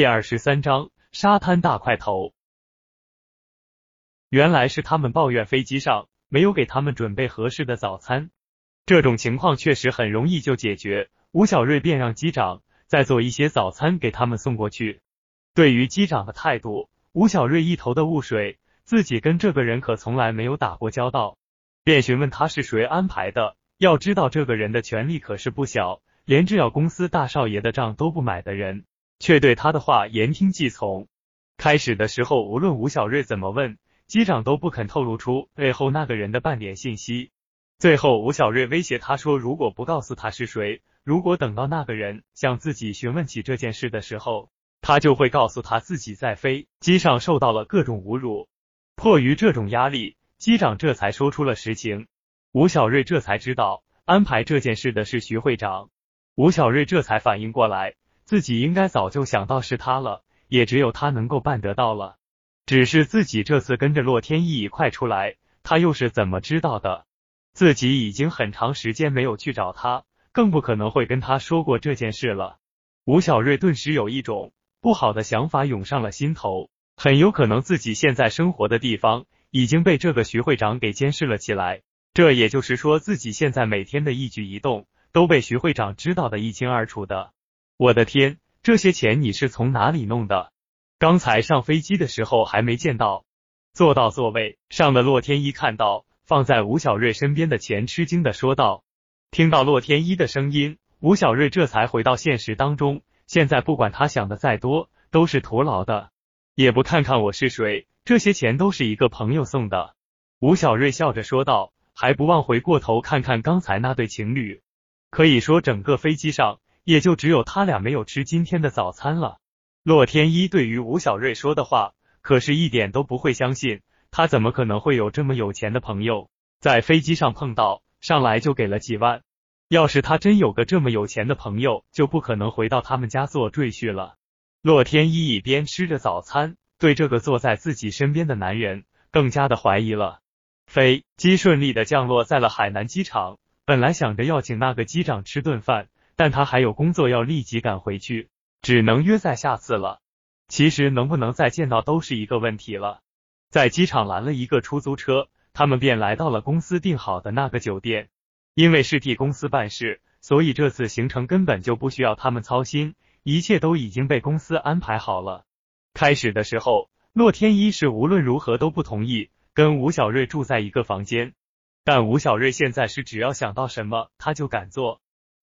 第二十三章沙滩大块头。原来是他们抱怨飞机上没有给他们准备合适的早餐，这种情况确实很容易就解决。吴小瑞便让机长再做一些早餐给他们送过去。对于机长的态度，吴小瑞一头的雾水，自己跟这个人可从来没有打过交道，便询问他是谁安排的。要知道这个人的权力可是不小，连制药公司大少爷的账都不买的人。却对他的话言听计从。开始的时候，无论吴小瑞怎么问，机长都不肯透露出背后那个人的半点信息。最后，吴小瑞威胁他说，如果不告诉他是谁，如果等到那个人向自己询问起这件事的时候，他就会告诉他自己在飞机上受到了各种侮辱。迫于这种压力，机长这才说出了实情。吴小瑞这才知道，安排这件事的是徐会长。吴小瑞这才反应过来。自己应该早就想到是他了，也只有他能够办得到了。只是自己这次跟着洛天依一块出来，他又是怎么知道的？自己已经很长时间没有去找他，更不可能会跟他说过这件事了。吴小瑞顿时有一种不好的想法涌上了心头，很有可能自己现在生活的地方已经被这个徐会长给监视了起来。这也就是说，自己现在每天的一举一动都被徐会长知道的一清二楚的。我的天，这些钱你是从哪里弄的？刚才上飞机的时候还没见到。坐到座位上的洛天依看到放在吴小瑞身边的钱，吃惊的说道。听到洛天依的声音，吴小瑞这才回到现实当中。现在不管他想的再多，都是徒劳的。也不看看我是谁，这些钱都是一个朋友送的。吴小瑞笑着说道，还不忘回过头看看刚才那对情侣。可以说，整个飞机上。也就只有他俩没有吃今天的早餐了。洛天依对于吴小瑞说的话，可是一点都不会相信。他怎么可能会有这么有钱的朋友？在飞机上碰到，上来就给了几万。要是他真有个这么有钱的朋友，就不可能回到他们家做赘婿了。洛天依一边吃着早餐，对这个坐在自己身边的男人更加的怀疑了。飞机顺利的降落在了海南机场，本来想着要请那个机长吃顿饭。但他还有工作要立即赶回去，只能约在下次了。其实能不能再见到都是一个问题了。在机场拦了一个出租车，他们便来到了公司订好的那个酒店。因为是替公司办事，所以这次行程根本就不需要他们操心，一切都已经被公司安排好了。开始的时候，洛天依是无论如何都不同意跟吴小瑞住在一个房间，但吴小瑞现在是只要想到什么他就敢做。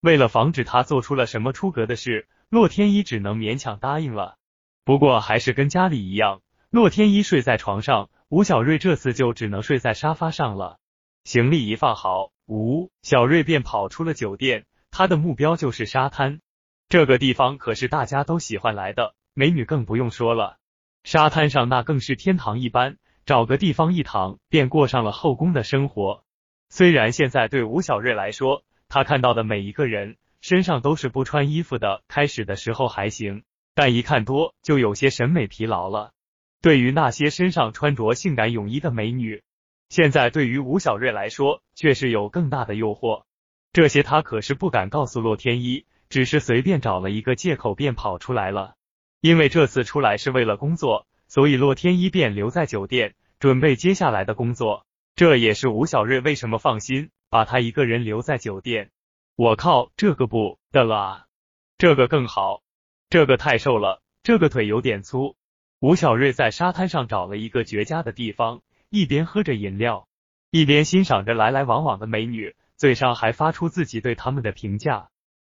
为了防止他做出了什么出格的事，洛天依只能勉强答应了。不过还是跟家里一样，洛天依睡在床上，吴小瑞这次就只能睡在沙发上了。行李一放好，吴小瑞便跑出了酒店。他的目标就是沙滩，这个地方可是大家都喜欢来的，美女更不用说了。沙滩上那更是天堂一般，找个地方一躺，便过上了后宫的生活。虽然现在对吴小瑞来说，他看到的每一个人身上都是不穿衣服的，开始的时候还行，但一看多就有些审美疲劳了。对于那些身上穿着性感泳衣的美女，现在对于吴小瑞来说却是有更大的诱惑。这些他可是不敢告诉洛天依，只是随便找了一个借口便跑出来了。因为这次出来是为了工作，所以洛天依便留在酒店准备接下来的工作。这也是吴小瑞为什么放心。把他一个人留在酒店，我靠，这个不的了，这个更好，这个太瘦了，这个腿有点粗。吴小瑞在沙滩上找了一个绝佳的地方，一边喝着饮料，一边欣赏着来来往往的美女，嘴上还发出自己对他们的评价。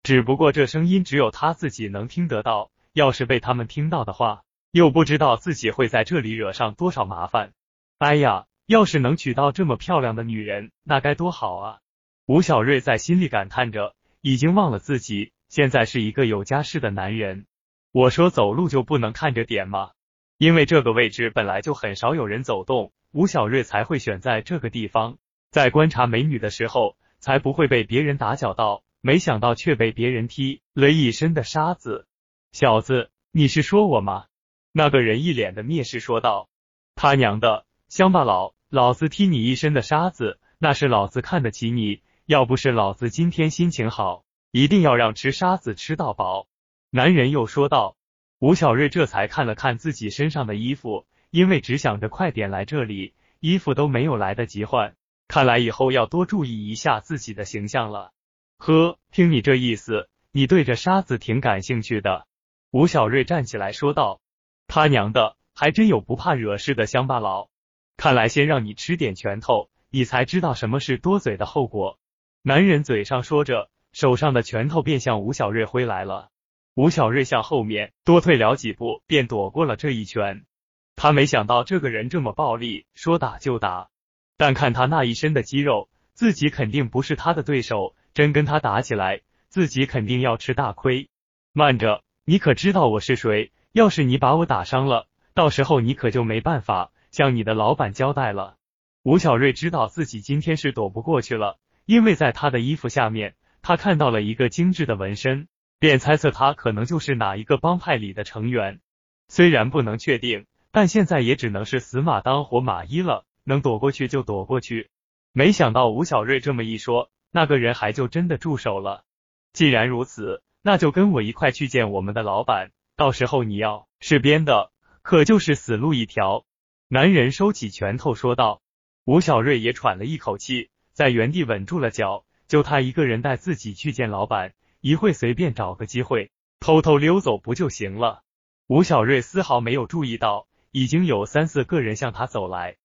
只不过这声音只有他自己能听得到，要是被他们听到的话，又不知道自己会在这里惹上多少麻烦。哎呀！要是能娶到这么漂亮的女人，那该多好啊！吴小瑞在心里感叹着，已经忘了自己现在是一个有家室的男人。我说走路就不能看着点吗？因为这个位置本来就很少有人走动，吴小瑞才会选在这个地方，在观察美女的时候才不会被别人打搅到。没想到却被别人踢了一身的沙子。小子，你是说我吗？那个人一脸的蔑视说道：“他娘的，乡巴佬！”老子踢你一身的沙子，那是老子看得起你。要不是老子今天心情好，一定要让吃沙子吃到饱。男人又说道。吴小瑞这才看了看自己身上的衣服，因为只想着快点来这里，衣服都没有来得及换。看来以后要多注意一下自己的形象了。呵，听你这意思，你对着沙子挺感兴趣的。吴小瑞站起来说道：“他娘的，还真有不怕惹事的乡巴佬。看来先让你吃点拳头，你才知道什么是多嘴的后果。”男人嘴上说着，手上的拳头便向吴小瑞挥来了。吴小瑞向后面多退了几步，便躲过了这一拳。他没想到这个人这么暴力，说打就打。但看他那一身的肌肉，自己肯定不是他的对手。真跟他打起来，自己肯定要吃大亏。慢着，你可知道我是谁？要是你把我打伤了，到时候你可就没办法向你的老板交代了。吴小瑞知道自己今天是躲不过去了，因为在他的衣服下面，他看到了一个精致的纹身。便猜测他可能就是哪一个帮派里的成员，虽然不能确定，但现在也只能是死马当活马医了，能躲过去就躲过去。没想到吴小瑞这么一说，那个人还就真的住手了。既然如此，那就跟我一块去见我们的老板，到时候你要是编的，可就是死路一条。男人收起拳头说道。吴小瑞也喘了一口气，在原地稳住了脚，就他一个人带自己去见老板。一会随便找个机会偷偷溜走不就行了？吴小瑞丝毫没有注意到，已经有三四个人向他走来。